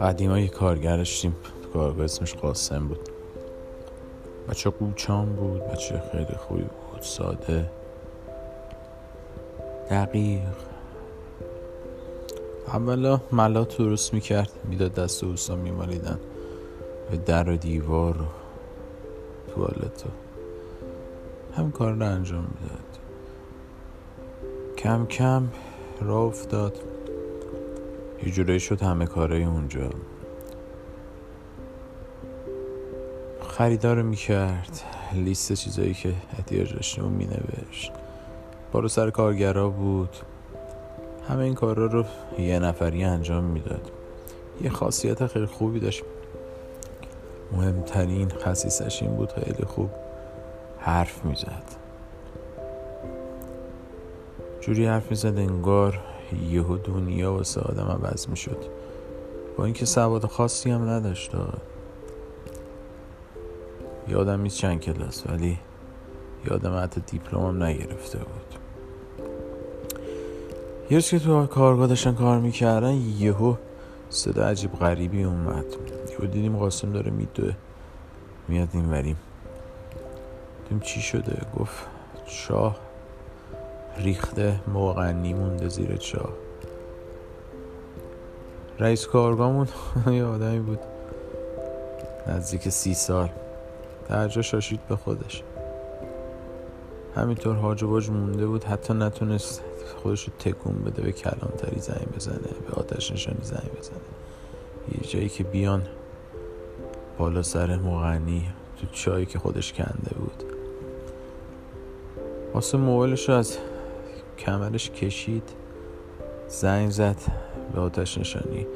قدیما یه کارگر داشتیم کارگاه اسمش قاسم بود. بچه قوچان بود بچه خیلی خوبی بود ساده. دقیق. اولا ملات درست می‌کرد می‌داد دست اوستا میمالیدن. به در و دیوار و توالت و هم کار رو انجام می‌داد. کم کم راه افتاد. یه جورایی شد همه کارهای اونجا. خریدار می‌کرد. لیست چیزایی که احتیاج داشتیم و مینوشت. بارو سر کارگرا بود. همه این کارا رو یه نفری انجام می‌داد. یه خاصیت خیلی خوبی داشت. مهمترین خصیصش این بود خیلی خوب حرف می‌زد. جوری حرف می‌زد انگار یهو دنیا واسه آدم عوض می‌شد. با اینکه سواد خاصی هم نداشت. یادم نیست چند کلاس ولی یادم حتی دیپلمم نگرفته بود. یه که تو کارگاه داشتن کار می‌کردن یهو صدا عجیب غریبی اومد. یهو دیدیم قاسم داره میدوه. میاد این وریم دیدیم چی شده؟ گفت شاه ریخته موقعنی مونده زیر چاه. رئیس کارگاهمون یه آدمی بود. نزدیک سی سال. درجا شاشید به خودش. همینطور هاج و باج مونده بود. حتی نتونست خودش رو تکون بده به کلانتری زنگ بزنه به آتش نشانی زنگ بزنه. یه جایی که بیان بالا سر مغنی تو چایی که خودش کنده بود. واسه موبایلش از کمرش کشید زنگ زد به آتش نشانی.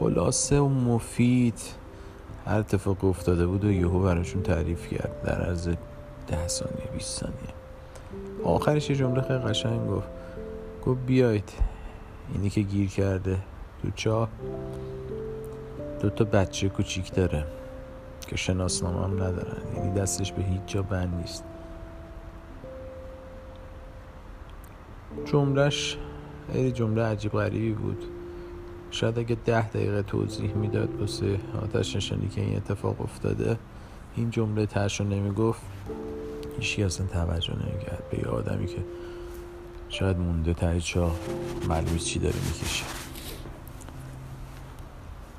خلاصه و مفید. هر اتفاق افتاده بود و یهو براشون تعریف کرد در عرض ده ثانیه 20 ثانیه. آخرش یه جمله خیلی قشنگ گفت. گفت بیاید اینی که گیر کرده تو چاه دو تا بچه کوچیک داره که شناسنامه هم ندارن. یعنی دستش به هیچ جا بند نیست. جملهش خیلی جمله عجیب غریبی بود. شاید اگه ده دقیقه توضیح می‌داد واسه آتش نشانی که این اتفاق افتاده این جمله ترش رو نمی‌گفت. هیچی اصلا توجه نمی‌کرد به یه آدمی که شاید مونده ته چاه معلوم چی داره می‌کشه.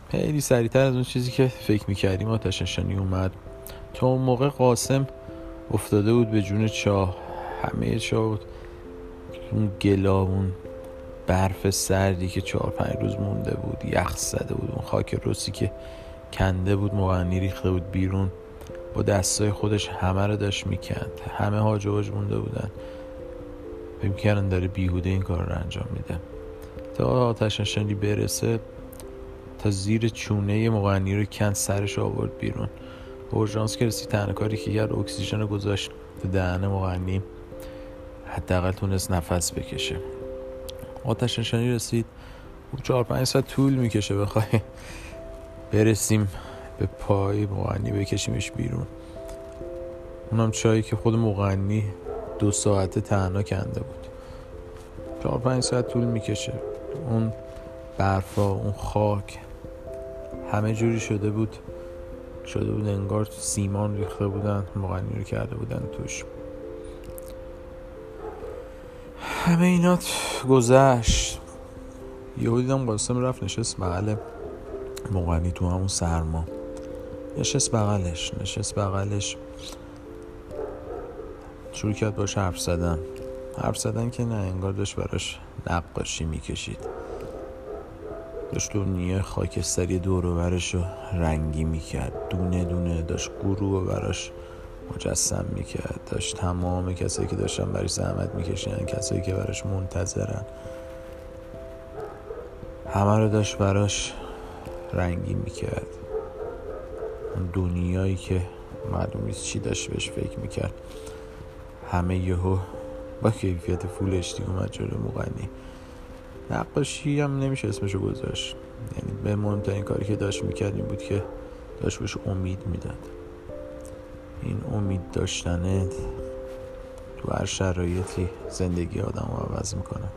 خیلی سریعتر از اون چیزی که فکر می‌کردیم آتش نشانی اومد. تا اون موقع قاسم افتاده بود به جون چاه همه چاه بود. اون گلابون برف سردی که چهار پنج روز مونده بود یخ زده بود اون خاک روسی که کنده بود مغنی ریخته بود بیرون با دستای خودش همه رو داشت می‌کند. همه هاج مونده بودن. فکر کردن داره بیهوده این کار رو انجام میده. تا آتش نشانی برسه تا زیر چونه مغنی رو کند سرش آورد بیرون. اورژانس که رسید تنها کاری که کرد اکسیژن گذاشت دهن مغنی حداقل تونست نفس بکشه. آتش نشانی رسید. چهار پنج ساعت طول می‌کشه بخوای. برسیم به پای مغنی بکشیمش بیرون. اونم چایی که خود مغنی دو ساعته تنها کنده بود. چهار پنج ساعت طول می‌کشه. اون برفا اون خاک همه جوری شده بود. شده بود انگار سیمان ریخته بودن مغنی رو کرده بودن توش. همه اینات گذشت. یهو دیدم قاسم رفت نشست بغل مغنی تو همون سرما. نشست بغلش نشست بغلش. شروع کرد باش حرف زدن. حرف زدن که نه انگار داشت براش نقاشی می‌کشید. داشت دنیا خاکستری دور و برش رنگی می‌کرد. دونه دونه داشت گروه براش مجسم می‌کرد. داشت تمام کسایی که داشتن برای زحمت می‌کشن کسایی که براش منتظرن. همه رو داشت براش رنگی می‌کرد. اون دنیایی که معلوم نیست چی داشت بهش فکر می‌کرد. همه یهو با کیفیت فول اشتی اومد جلو مغنی. نقاشی هم نمیشه اسمشو گذاشت. یعنی به مهمترین کاری که داشت می‌کرد این بود که داشت بهش امید می‌داد. این امید داشتنه تو هر شرایطی زندگی آدم رو عوض می‌کنه.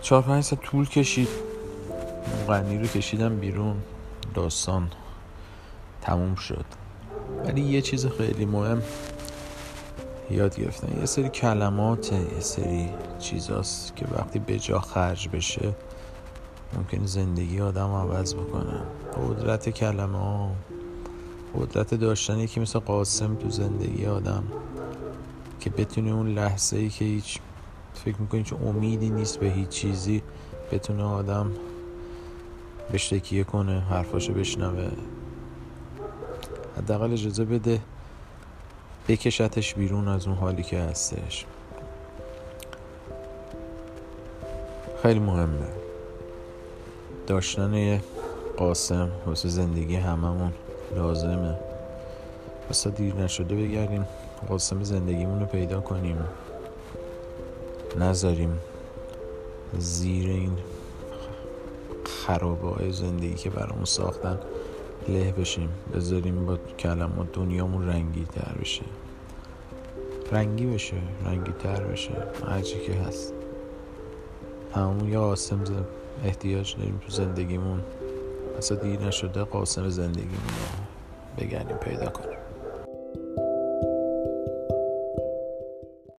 چهار پنج سال طول کشید. غنی رو کشیدم بیرون. داستان تموم شد. ولی یه چیز خیلی مهم یاد گرفتن یه سری کلمات یه سری چیزاست که وقتی به جا خرج بشه ممکن زندگی آدم عوض بکنه. قدرت کلمه ها. قدرت داشتن یکی مثل قاسم تو زندگی آدم. که بتونه اون لحظه ای که هیچ فکر می‌کنی چون امیدی نیست به هیچ چیزی بتونه آدم بهش تکیه کنه حرفاشو بشنوه. حداقل اجازه بده بکشتش بیرون از اون حالی که هستش. خیلی مهمه. داشتن یه قاسم واسه زندگی هممون لازمه. واسه دیر نشده بگردیم قاسم زندگیمون رو پیدا کنیم. نذاریم زیر این خرابه های زندگی که برامون ساختن له بشیم. بذاریم با کلمات دنیامون رنگی تر بشه. رنگی بشه رنگی تر بشه هرچی که هست. همون یه قاسم احتیاج داریم تو زندگیمون. اصلا دیر نشده قاسم زندگیمون رو بگردیم پیدا کنیم.